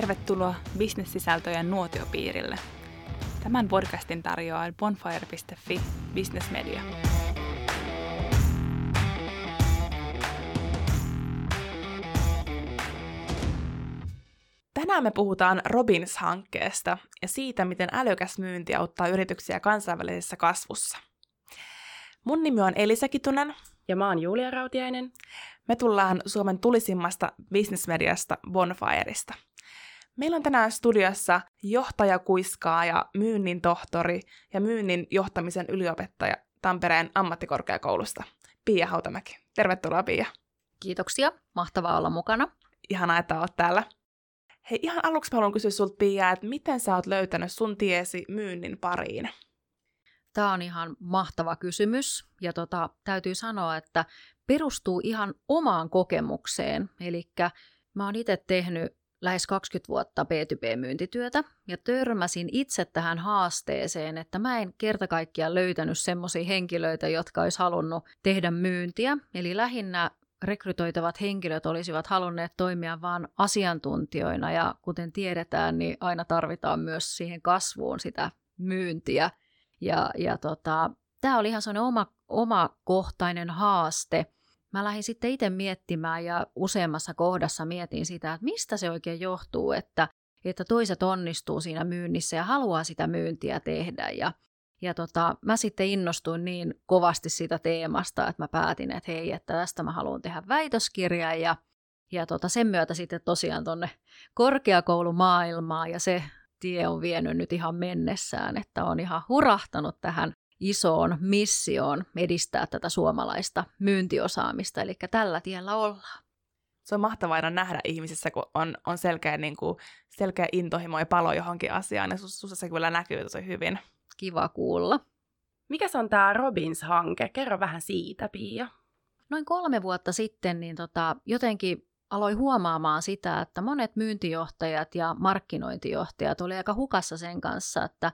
Tervetuloa bisnessisältöjen nuotiopiirille. Tämän podcastin tarjoaa bonfire.fi Business Media. Tänään me puhutaan Robins-hankkeesta ja siitä, miten älykäs myynti auttaa yrityksiä kansainvälisessä kasvussa. Mun nimi on Elisa Kitunen. Ja mä oon Julia Rautiainen. Me tullaan Suomen tulisimmasta bisnesmediasta Bonfireista. Meillä on tänään studiossa johtajakuiskaaja, myynnin tohtori ja myynnin johtamisen yliopettaja Tampereen ammattikorkeakoulusta, Pia Hautamäki. Tervetuloa Pia. Kiitoksia, mahtavaa olla mukana. Ihanaa, että oot täällä. Hei, ihan aluksi haluan kysyä sulta Pia, että miten sä oot löytänyt sun tiesi myynnin pariin? Tämä on ihan mahtava kysymys ja tota, täytyy sanoa, että perustuu ihan omaan kokemukseen. Eli mä oon itse tehnyt lähes 20 vuotta B2B-myyntityötä ja törmäsin itse tähän haasteeseen, että mä en kerta kaikkiaan löytänyt semmoisia henkilöitä, jotka olisi halunnut tehdä myyntiä. Eli lähinnä rekrytoitavat henkilöt olisivat halunneet toimia vain asiantuntijoina ja kuten tiedetään, niin aina tarvitaan myös siihen kasvuun sitä myyntiä. Ja, ja tota, tämä oli ihan sellainen oma, omakohtainen haaste. Mä lähdin sitten itse miettimään ja useammassa kohdassa mietin sitä, että mistä se oikein johtuu, että, että toiset onnistuu siinä myynnissä ja haluaa sitä myyntiä tehdä. Ja, ja tota, mä sitten innostuin niin kovasti siitä teemasta, että mä päätin, että hei, että tästä mä haluan tehdä väitöskirjan ja, ja tota, sen myötä sitten tosiaan tonne korkeakoulumaailmaan ja se tie on vienyt nyt ihan mennessään, että on ihan hurahtanut tähän isoon missioon edistää tätä suomalaista myyntiosaamista, eli tällä tiellä ollaan. Se on mahtavaa nähdä ihmisissä, kun on, on selkeä, niin kuin, selkeä intohimo ja palo johonkin asiaan, ja sussa se kyllä näkyy tosi hyvin. Kiva kuulla. Mikä se on tämä Robins-hanke? Kerro vähän siitä, Pia. Noin kolme vuotta sitten niin tota, jotenkin aloin huomaamaan sitä, että monet myyntijohtajat ja markkinointijohtajat oli aika hukassa sen kanssa, että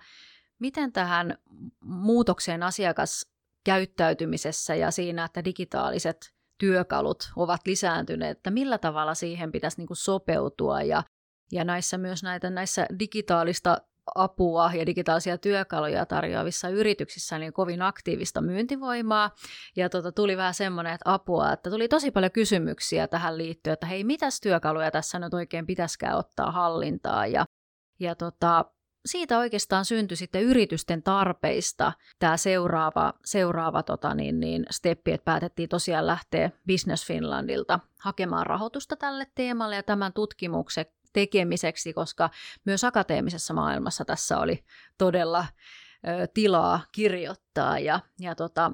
miten tähän muutokseen asiakaskäyttäytymisessä ja siinä, että digitaaliset työkalut ovat lisääntyneet, että millä tavalla siihen pitäisi niin sopeutua ja, ja näissä myös näitä näissä digitaalista apua ja digitaalisia työkaluja tarjoavissa yrityksissä niin kovin aktiivista myyntivoimaa. Ja tota, tuli vähän semmoinen että apua, että tuli tosi paljon kysymyksiä tähän liittyen, että hei, mitäs työkaluja tässä nyt oikein pitäisikään ottaa hallintaa. Ja, ja tota, siitä oikeastaan syntyi sitten yritysten tarpeista tämä seuraava, seuraava tota niin, niin steppi, että päätettiin tosiaan lähteä Business Finlandilta hakemaan rahoitusta tälle teemalle ja tämän tutkimuksen tekemiseksi, koska myös akateemisessa maailmassa tässä oli todella ö, tilaa kirjoittaa ja, ja tota,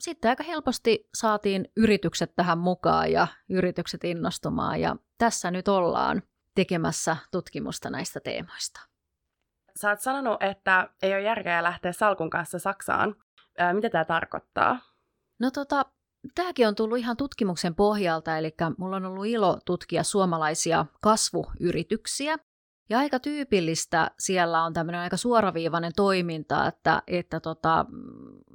sitten aika helposti saatiin yritykset tähän mukaan ja yritykset innostumaan ja tässä nyt ollaan tekemässä tutkimusta näistä teemoista. Sä oot sanonut, että ei ole järkeä lähteä salkun kanssa Saksaan. Ää, mitä tämä tarkoittaa? No tota, tämäkin on tullut ihan tutkimuksen pohjalta, eli mulla on ollut ilo tutkia suomalaisia kasvuyrityksiä. Ja aika tyypillistä siellä on tämmöinen aika suoraviivainen toiminta, että, että tota,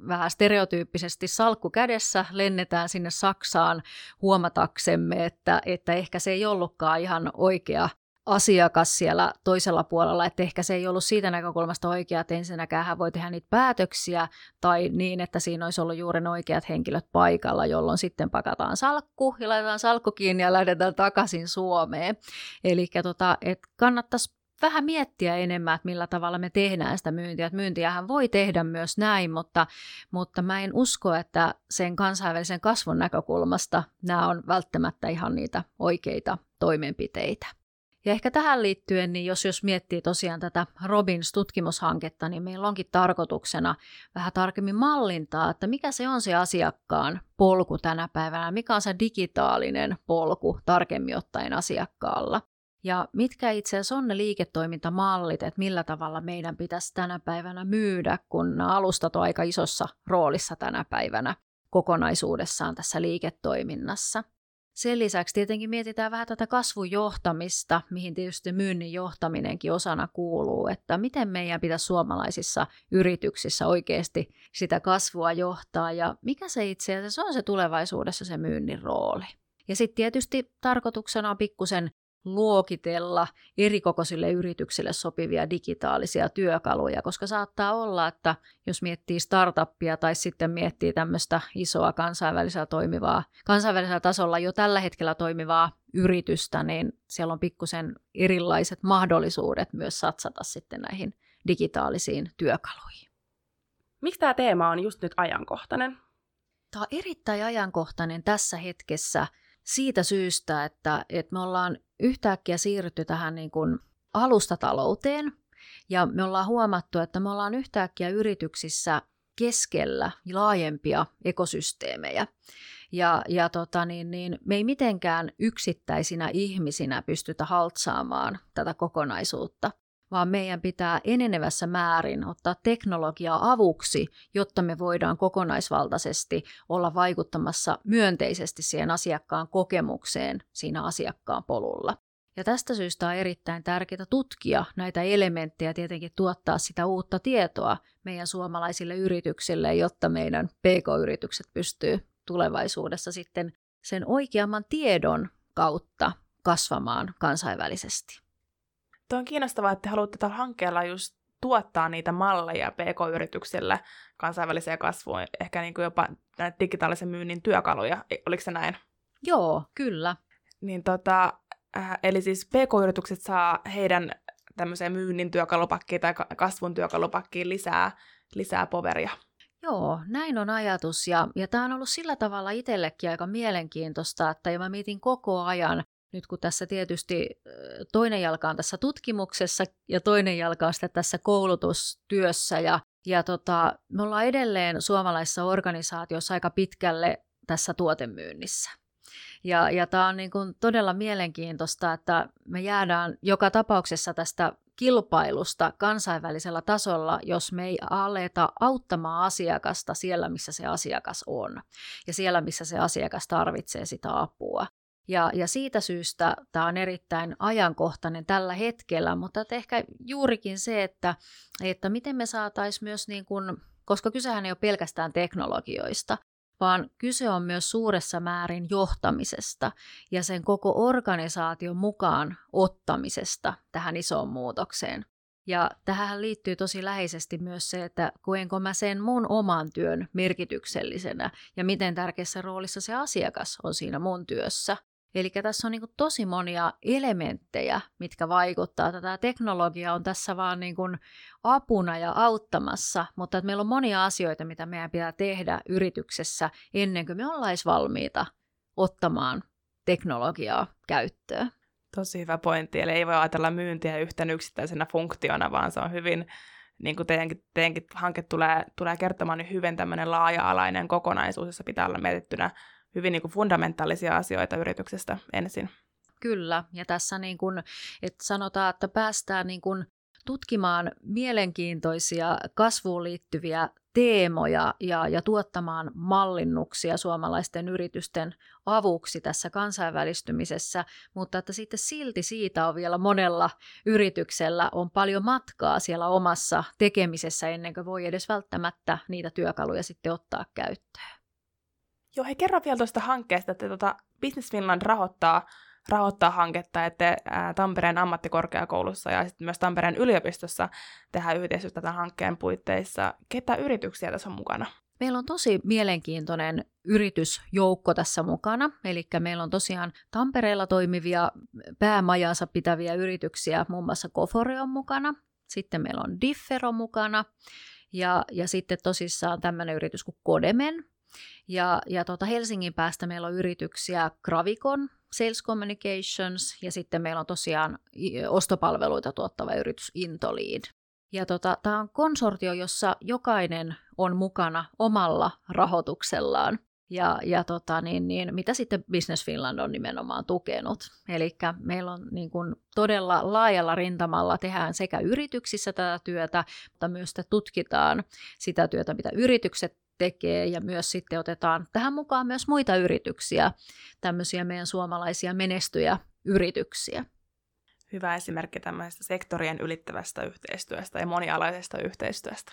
vähän stereotyyppisesti salkku kädessä lennetään sinne Saksaan huomataksemme, että, että ehkä se ei ollutkaan ihan oikea asiakas siellä toisella puolella, että ehkä se ei ollut siitä näkökulmasta oikea, että ensinnäkään hän voi tehdä niitä päätöksiä, tai niin, että siinä olisi ollut juuri ne oikeat henkilöt paikalla, jolloin sitten pakataan salkku ja laitetaan salkku kiinni ja lähdetään takaisin Suomeen. Eli tota, kannattaisi vähän miettiä enemmän, että millä tavalla me tehdään sitä myyntiä. Että myyntiähän voi tehdä myös näin, mutta, mutta mä en usko, että sen kansainvälisen kasvun näkökulmasta nämä on välttämättä ihan niitä oikeita toimenpiteitä. Ja ehkä tähän liittyen, niin jos, jos miettii tosiaan tätä Robins-tutkimushanketta, niin meillä onkin tarkoituksena vähän tarkemmin mallintaa, että mikä se on se asiakkaan polku tänä päivänä, mikä on se digitaalinen polku tarkemmin ottaen asiakkaalla. Ja mitkä itse asiassa on ne liiketoimintamallit, että millä tavalla meidän pitäisi tänä päivänä myydä, kun nämä alustat on aika isossa roolissa tänä päivänä kokonaisuudessaan tässä liiketoiminnassa. Sen lisäksi tietenkin mietitään vähän tätä kasvujohtamista, mihin tietysti myynnin johtaminenkin osana kuuluu, että miten meidän pitäisi suomalaisissa yrityksissä oikeasti sitä kasvua johtaa ja mikä se itse asiassa on se tulevaisuudessa se myynnin rooli. Ja sitten tietysti tarkoituksena on pikkusen luokitella erikokoisille yrityksille sopivia digitaalisia työkaluja, koska saattaa olla, että jos miettii startuppia tai sitten miettii tämmöistä isoa kansainvälisellä toimivaa, kansainvälisellä tasolla jo tällä hetkellä toimivaa yritystä, niin siellä on pikkusen erilaiset mahdollisuudet myös satsata sitten näihin digitaalisiin työkaluihin. Miksi tämä teema on just nyt ajankohtainen? Tämä on erittäin ajankohtainen tässä hetkessä siitä syystä, että, että me ollaan yhtäkkiä siirrytty tähän niin kuin alustatalouteen ja me ollaan huomattu, että me ollaan yhtäkkiä yrityksissä keskellä laajempia ekosysteemejä. Ja, ja tota niin, niin, me ei mitenkään yksittäisinä ihmisinä pystytä haltsaamaan tätä kokonaisuutta, vaan meidän pitää enenevässä määrin ottaa teknologiaa avuksi, jotta me voidaan kokonaisvaltaisesti olla vaikuttamassa myönteisesti siihen asiakkaan kokemukseen siinä asiakkaan polulla. Ja tästä syystä on erittäin tärkeää tutkia näitä elementtejä, tietenkin tuottaa sitä uutta tietoa meidän suomalaisille yrityksille, jotta meidän PK-yritykset pystyy tulevaisuudessa sitten sen oikeamman tiedon kautta kasvamaan kansainvälisesti. Tuo on kiinnostavaa, että te haluatte tällä hankkeella just tuottaa niitä malleja PK-yrityksille kansainväliseen kasvuun, ehkä niin kuin jopa digitaalisen myynnin työkaluja. Oliko se näin? Joo, kyllä. Niin tota, äh, eli siis PK-yritykset saa heidän tämmöiseen myynnin työkalupakkiin tai kasvun työkalupakkiin lisää, lisää poveria. Joo, näin on ajatus ja, ja tämä on ollut sillä tavalla itsellekin aika mielenkiintoista, että mä mietin koko ajan, nyt kun tässä tietysti toinen jalka on tässä tutkimuksessa ja toinen jalka on sitten tässä koulutustyössä ja, ja tota, me ollaan edelleen suomalaisessa organisaatiossa aika pitkälle tässä tuotemyynnissä. Ja, ja tämä on niin kuin todella mielenkiintoista, että me jäädään joka tapauksessa tästä kilpailusta kansainvälisellä tasolla, jos me ei aleta auttamaan asiakasta siellä, missä se asiakas on ja siellä, missä se asiakas tarvitsee sitä apua. Ja, ja siitä syystä tämä on erittäin ajankohtainen tällä hetkellä, mutta ehkä juurikin se, että, että miten me saataisiin myös, niin kuin, koska kysehän ei ole pelkästään teknologioista, vaan kyse on myös suuressa määrin johtamisesta ja sen koko organisaation mukaan ottamisesta tähän isoon muutokseen. Ja tähän liittyy tosi läheisesti myös se, että koenko mä sen mun oman työn merkityksellisenä ja miten tärkeässä roolissa se asiakas on siinä mun työssä. Eli tässä on niin tosi monia elementtejä, mitkä vaikuttaa. Tätä teknologia on tässä vaan niin kuin apuna ja auttamassa, mutta että meillä on monia asioita, mitä meidän pitää tehdä yrityksessä ennen kuin me ollaan valmiita ottamaan teknologiaa käyttöön. Tosi hyvä pointti. Eli ei voi ajatella myyntiä yhtenä yksittäisenä funktiona, vaan se on hyvin, niin kuin teidänkin, teidänkin hanke tulee, tulee kertomaan, niin hyvin tämmöinen laaja-alainen kokonaisuus, jossa pitää olla mietittynä hyvin niin kuin fundamentaalisia asioita yrityksestä ensin. Kyllä, ja tässä niin kuin, että sanotaan, että päästään niin kuin tutkimaan mielenkiintoisia kasvuun liittyviä teemoja ja, ja tuottamaan mallinnuksia suomalaisten yritysten avuksi tässä kansainvälistymisessä, mutta että sitten silti siitä on vielä monella yrityksellä on paljon matkaa siellä omassa tekemisessä ennen kuin voi edes välttämättä niitä työkaluja sitten ottaa käyttöön. Joo, hei kerro vielä tuosta hankkeesta, että tuota Business Finland rahoittaa, rahoittaa hanketta, että ää, Tampereen ammattikorkeakoulussa ja sitten myös Tampereen yliopistossa tehdään yhteistyötä tämän hankkeen puitteissa. Ketä yrityksiä tässä on mukana? Meillä on tosi mielenkiintoinen yritysjoukko tässä mukana, eli meillä on tosiaan Tampereella toimivia päämajansa pitäviä yrityksiä, muun muassa Kofore on mukana, sitten meillä on Differo mukana, ja, ja sitten tosissaan tämmöinen yritys kuin Kodemen, ja, ja tota Helsingin päästä meillä on yrityksiä Gravikon, Sales Communications ja sitten meillä on tosiaan ostopalveluita tuottava yritys Intoliid. Ja tota, tämä on konsortio, jossa jokainen on mukana omalla rahoituksellaan. Ja, ja tota, niin, niin, mitä sitten Business Finland on nimenomaan tukenut. Eli meillä on niin kuin, todella laajalla rintamalla tehdään sekä yrityksissä tätä työtä, mutta myös tutkitaan sitä työtä, mitä yritykset tekee ja myös sitten otetaan tähän mukaan myös muita yrityksiä, tämmöisiä meidän suomalaisia menestyjä yrityksiä. Hyvä esimerkki tämmöisestä sektorien ylittävästä yhteistyöstä ja monialaisesta yhteistyöstä.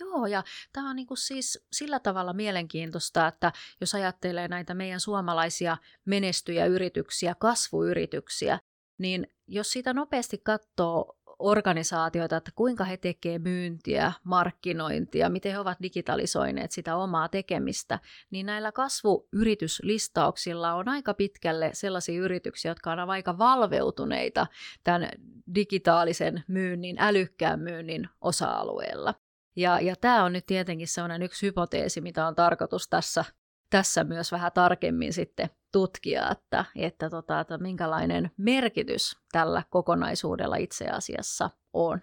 Joo, ja tämä on niinku siis sillä tavalla mielenkiintoista, että jos ajattelee näitä meidän suomalaisia menestyjä yrityksiä, kasvuyrityksiä, niin jos sitä nopeasti katsoo organisaatioita, että kuinka he tekevät myyntiä, markkinointia, miten he ovat digitalisoineet sitä omaa tekemistä, niin näillä kasvuyrityslistauksilla on aika pitkälle sellaisia yrityksiä, jotka on aika valveutuneita tämän digitaalisen myynnin, älykkään myynnin osa-alueella. Ja, ja tämä on nyt tietenkin sellainen yksi hypoteesi, mitä on tarkoitus tässä, tässä myös vähän tarkemmin sitten tutkia, että, että, tota, että minkälainen merkitys tällä kokonaisuudella itse asiassa on.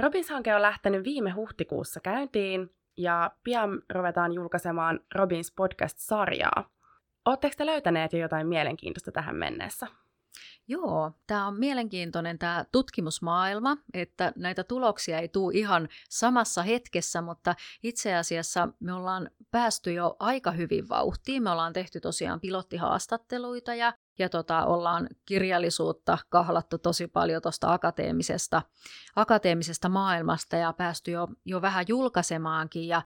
Robins-hanke on lähtenyt viime huhtikuussa käyntiin ja pian ruvetaan julkaisemaan Robins podcast-sarjaa. Oletteko te löytäneet jo jotain mielenkiintoista tähän mennessä? Joo, tämä on mielenkiintoinen tämä tutkimusmaailma, että näitä tuloksia ei tule ihan samassa hetkessä, mutta itse asiassa me ollaan päästy jo aika hyvin vauhtiin. Me ollaan tehty tosiaan pilottihaastatteluita ja, ja tota, ollaan kirjallisuutta kahlattu tosi paljon tuosta akateemisesta, akateemisesta maailmasta ja päästy jo, jo vähän julkaisemaankin. Ja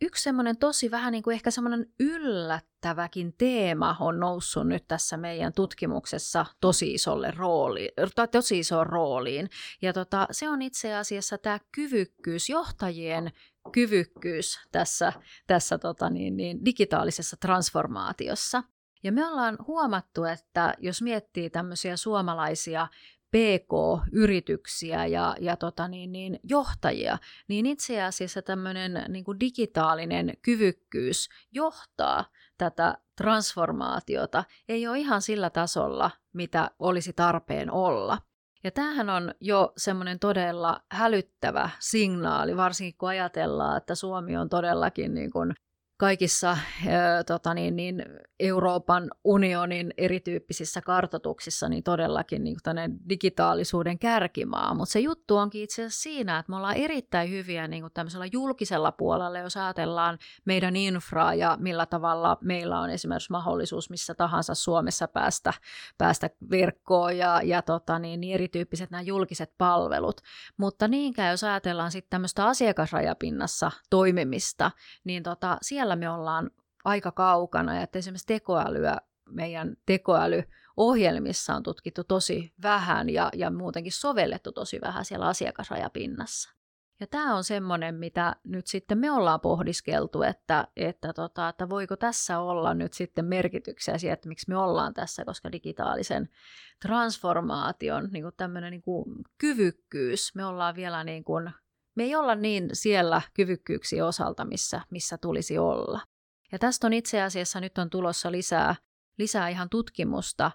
yksi semmoinen tosi vähän niin kuin ehkä semmoinen yllättäväkin teema on noussut nyt tässä meidän tutkimuksessa tosi isolle rooliin, tosi isoon rooliin. Ja tota, se on itse asiassa tämä kyvykkyys, johtajien kyvykkyys tässä, tässä tota niin, niin, digitaalisessa transformaatiossa. Ja me ollaan huomattu, että jos miettii tämmöisiä suomalaisia PK-yrityksiä ja, ja tota niin, niin, johtajia, niin itse asiassa tämmöinen niin kuin digitaalinen kyvykkyys johtaa tätä transformaatiota ei ole ihan sillä tasolla, mitä olisi tarpeen olla. Ja tämähän on jo semmoinen todella hälyttävä signaali, varsinkin kun ajatellaan, että Suomi on todellakin niin kuin kaikissa ö, tota niin, niin Euroopan unionin erityyppisissä kartotuksissa niin todellakin niin digitaalisuuden kärkimaa. Mutta se juttu onkin itse asiassa siinä, että me ollaan erittäin hyviä niin kuin tämmöisellä julkisella puolella, jos ajatellaan meidän infraa ja millä tavalla meillä on esimerkiksi mahdollisuus missä tahansa Suomessa päästä, päästä verkkoon ja, ja tota niin, niin erityyppiset nämä julkiset palvelut. Mutta niinkään, jos ajatellaan sitten tämmöistä asiakasrajapinnassa toimimista, niin tota, siellä siellä me ollaan aika kaukana, ja että esimerkiksi tekoälyä meidän tekoälyohjelmissa on tutkittu tosi vähän ja, ja muutenkin sovellettu tosi vähän siellä asiakasrajapinnassa. Ja tämä on semmoinen, mitä nyt sitten me ollaan pohdiskeltu, että, että, tota, että voiko tässä olla nyt sitten merkityksiä siihen, että miksi me ollaan tässä, koska digitaalisen transformaation niin kuin tämmöinen niin kuin kyvykkyys, me ollaan vielä niin kuin me ei olla niin siellä kyvykkyyksiä osalta, missä, missä tulisi olla. Ja tästä on itse asiassa nyt on tulossa lisää, lisää ihan tutkimusta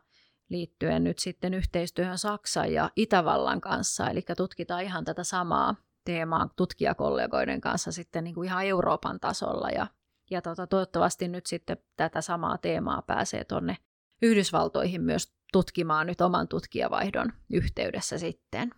liittyen nyt sitten yhteistyöhön Saksan ja Itävallan kanssa, eli tutkitaan ihan tätä samaa teemaa tutkijakollegoiden kanssa sitten niin kuin ihan Euroopan tasolla. Ja, ja tota, toivottavasti nyt sitten tätä samaa teemaa pääsee tuonne Yhdysvaltoihin myös tutkimaan nyt oman tutkijavaihdon yhteydessä sitten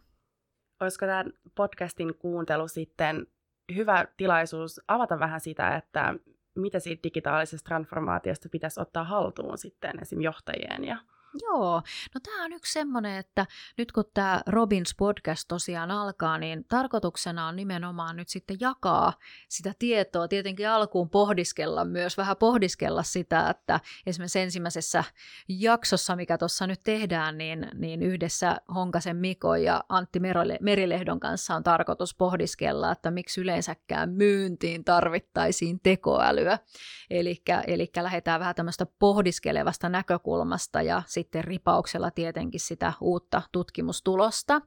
olisiko tämän podcastin kuuntelu sitten hyvä tilaisuus avata vähän sitä, että mitä siitä digitaalisesta transformaatiosta pitäisi ottaa haltuun sitten esim. johtajien ja Joo, no tämä on yksi semmoinen, että nyt kun tämä Robins podcast tosiaan alkaa, niin tarkoituksena on nimenomaan nyt sitten jakaa sitä tietoa, tietenkin alkuun pohdiskella myös, vähän pohdiskella sitä, että esimerkiksi ensimmäisessä jaksossa, mikä tuossa nyt tehdään, niin, niin yhdessä Honkasen Miko ja Antti Merilehdon kanssa on tarkoitus pohdiskella, että miksi yleensäkään myyntiin tarvittaisiin tekoälyä. Eli lähdetään vähän tämmöistä pohdiskelevasta näkökulmasta ja sitten ripauksella tietenkin sitä uutta tutkimustulosta.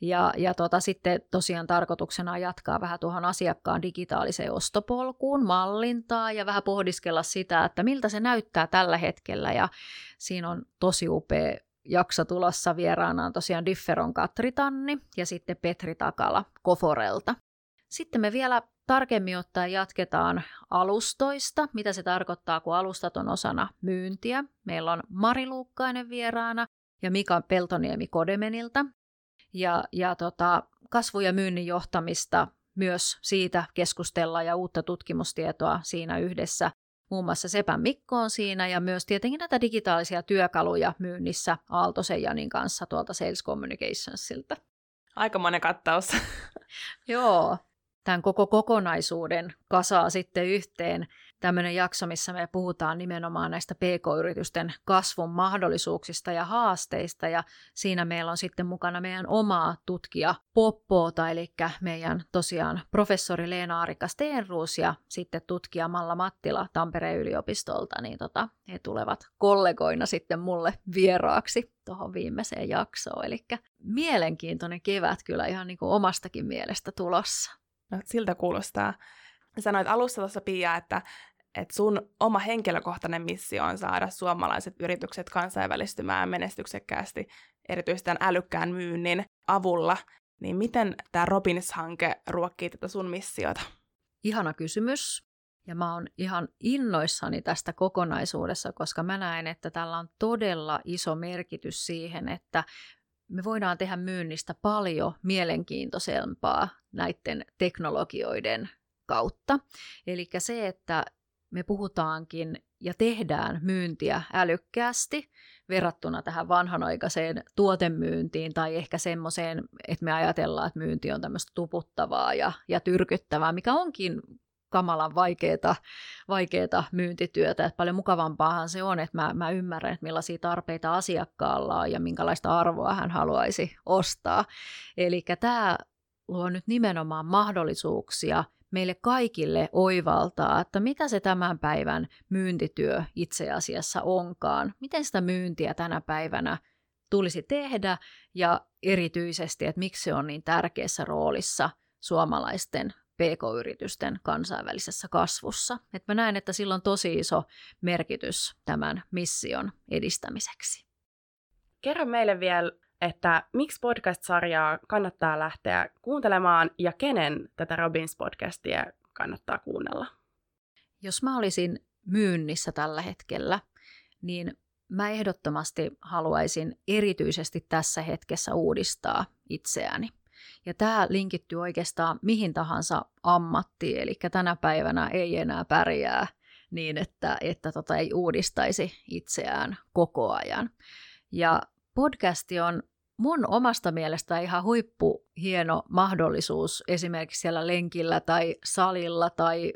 Ja, ja tota, sitten tosiaan tarkoituksena jatkaa vähän tuohon asiakkaan digitaaliseen ostopolkuun, mallintaa ja vähän pohdiskella sitä, että miltä se näyttää tällä hetkellä. Ja siinä on tosi upea jakso tulossa vieraana on tosiaan Differon Katri Tanni ja sitten Petri Takala Koforelta. Sitten me vielä tarkemmin ottaen jatketaan alustoista, mitä se tarkoittaa, kun alustat on osana myyntiä. Meillä on Mari Luukkainen vieraana ja Mika Peltoniemi Kodemenilta. Ja, ja tota, kasvu- ja myynnin johtamista myös siitä keskustella ja uutta tutkimustietoa siinä yhdessä. Muun muassa Sepän Mikko on siinä ja myös tietenkin näitä digitaalisia työkaluja myynnissä Aaltosen Janin kanssa tuolta Sales Communicationsilta. monen kattaus. Joo, tämän koko kokonaisuuden kasaa sitten yhteen tämmöinen jakso, missä me puhutaan nimenomaan näistä PK-yritysten kasvun mahdollisuuksista ja haasteista. Ja siinä meillä on sitten mukana meidän omaa tutkija Poppoota, eli meidän tosiaan professori Leena Arika Steenruus ja sitten tutkija Malla Mattila Tampereen yliopistolta, niin tota, he tulevat kollegoina sitten mulle vieraaksi tuohon viimeiseen jaksoon. Eli mielenkiintoinen kevät kyllä ihan niin kuin omastakin mielestä tulossa. No, siltä kuulostaa. Sanoit alussa tuossa Pia, että, että sun oma henkilökohtainen missio on saada suomalaiset yritykset kansainvälistymään menestyksekkäästi, erityisesti tämän älykkään myynnin avulla. Niin miten tämä Robins-hanke ruokkii tätä sun missiota? Ihana kysymys. Ja mä oon ihan innoissani tästä kokonaisuudessa, koska mä näen, että tällä on todella iso merkitys siihen, että me voidaan tehdä myynnistä paljon mielenkiintoisempaa näiden teknologioiden kautta. Eli se, että me puhutaankin ja tehdään myyntiä älykkäästi verrattuna tähän vanhanaikaiseen tuotemyyntiin tai ehkä semmoiseen, että me ajatellaan, että myynti on tämmöistä tuputtavaa ja, ja tyrkyttävää, mikä onkin kamalan vaikeaa, vaikeata myyntityötä. Että paljon mukavampaahan se on, että mä, mä ymmärrän, että millaisia tarpeita asiakkaalla on ja minkälaista arvoa hän haluaisi ostaa. Eli tämä luo nyt nimenomaan mahdollisuuksia meille kaikille oivaltaa, että mitä se tämän päivän myyntityö itse asiassa onkaan. Miten sitä myyntiä tänä päivänä tulisi tehdä ja erityisesti, että miksi se on niin tärkeässä roolissa suomalaisten PK-yritysten kansainvälisessä kasvussa. Et mä näen, että sillä on tosi iso merkitys tämän mission edistämiseksi. Kerro meille vielä, että miksi podcast-sarjaa kannattaa lähteä kuuntelemaan ja kenen tätä Robins-podcastia kannattaa kuunnella? Jos mä olisin myynnissä tällä hetkellä, niin mä ehdottomasti haluaisin erityisesti tässä hetkessä uudistaa itseäni. Ja tämä linkittyy oikeastaan mihin tahansa ammattiin, eli tänä päivänä ei enää pärjää niin, että, että tota ei uudistaisi itseään koko ajan. Ja podcasti on mun omasta mielestä ihan huippu hieno mahdollisuus esimerkiksi siellä lenkillä tai salilla tai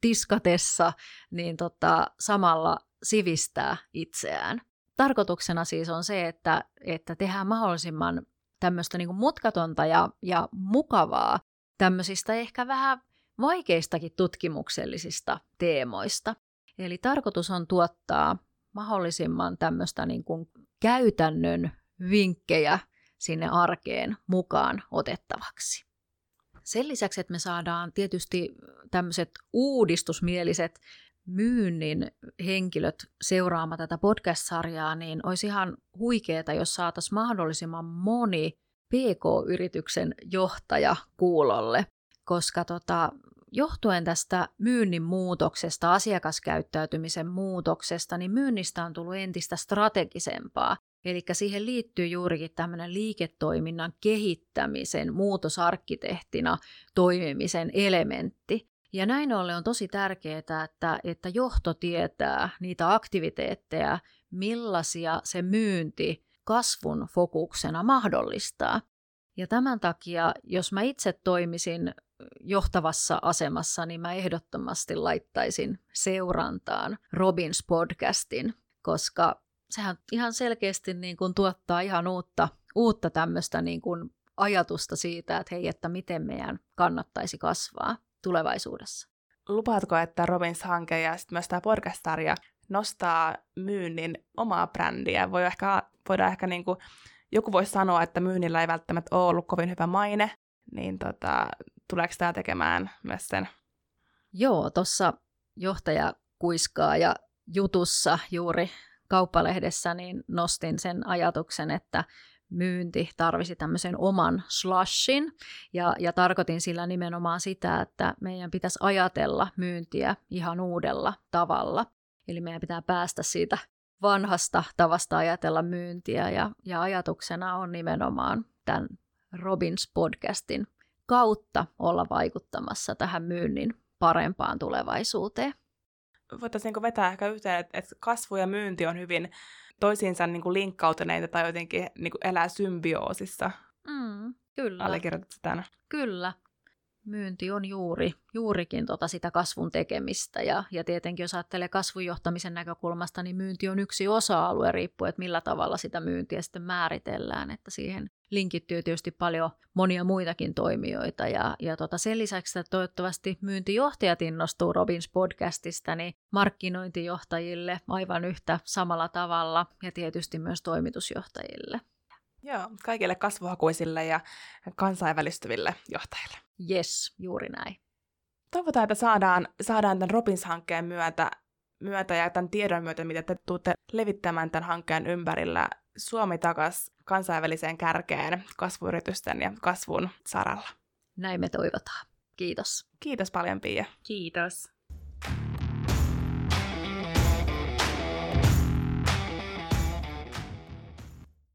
tiskatessa, niin tota, samalla sivistää itseään. Tarkoituksena siis on se, että, että tehdään mahdollisimman tämmöistä niin mutkatonta ja, ja mukavaa tämmöisistä ehkä vähän vaikeistakin tutkimuksellisista teemoista. Eli tarkoitus on tuottaa mahdollisimman tämmöistä niin kuin käytännön vinkkejä sinne arkeen mukaan otettavaksi. Sen lisäksi, että me saadaan tietysti tämmöiset uudistusmieliset myynnin henkilöt seuraamaan tätä podcast-sarjaa, niin olisi ihan huikeeta, jos saataisiin mahdollisimman moni PK-yrityksen johtaja kuulolle, koska tota, johtuen tästä myynnin muutoksesta, asiakaskäyttäytymisen muutoksesta, niin myynnistä on tullut entistä strategisempaa. Eli siihen liittyy juurikin tämmöinen liiketoiminnan kehittämisen muutosarkkitehtina toimimisen elementti. Ja näin ollen on tosi tärkeää, että, että johto tietää niitä aktiviteetteja, millaisia se myynti kasvun fokuksena mahdollistaa. Ja tämän takia, jos mä itse toimisin johtavassa asemassa, niin mä ehdottomasti laittaisin seurantaan Robins podcastin, koska sehän ihan selkeästi niin kuin tuottaa ihan uutta, uutta tämmöistä niin kuin ajatusta siitä, että hei, että miten meidän kannattaisi kasvaa tulevaisuudessa. Lupaatko, että Robins-hanke ja sitten myös tämä podcast-sarja nostaa myynnin omaa brändiä? Voi ehkä, voidaan ehkä niin kuin, joku voisi sanoa, että myynnillä ei välttämättä ole ollut kovin hyvä maine, niin tota, tuleeko tämä tekemään myös sen? Joo, tuossa johtaja kuiskaa ja jutussa juuri kauppalehdessä niin nostin sen ajatuksen, että myynti tarvisi tämmöisen oman slashin, ja, ja tarkoitin sillä nimenomaan sitä, että meidän pitäisi ajatella myyntiä ihan uudella tavalla. Eli meidän pitää päästä siitä vanhasta tavasta ajatella myyntiä, ja, ja ajatuksena on nimenomaan tämän Robins podcastin kautta olla vaikuttamassa tähän myynnin parempaan tulevaisuuteen. Voitaisiin vetää ehkä yhteen, että kasvu ja myynti on hyvin toisiinsa niin kuin linkkautuneita tai jotenkin niin kuin elää symbioosissa. Mm, kyllä. Allekirjoitatko tämän? Kyllä. Myynti on juuri, juurikin tota sitä kasvun tekemistä. Ja, ja tietenkin jos ajattelee kasvunjohtamisen näkökulmasta, niin myynti on yksi osa-alue riippuen, että millä tavalla sitä myyntiä sitten määritellään. Että siihen linkittyy tietysti paljon monia muitakin toimijoita. Ja, ja tota sen lisäksi, että toivottavasti myyntijohtajat innostuu Robins podcastista, niin markkinointijohtajille aivan yhtä samalla tavalla ja tietysti myös toimitusjohtajille. Joo, kaikille kasvuhakuisille ja kansainvälistyville johtajille. Yes, juuri näin. Toivotaan, että saadaan, saadaan tämän Robins-hankkeen myötä, myötä ja tämän tiedon myötä, mitä te tuutte levittämään tämän hankkeen ympärillä Suomi takas kansainväliseen kärkeen kasvuyritysten ja kasvun saralla. Näin me toivotaan. Kiitos. Kiitos paljon, Pia. Kiitos.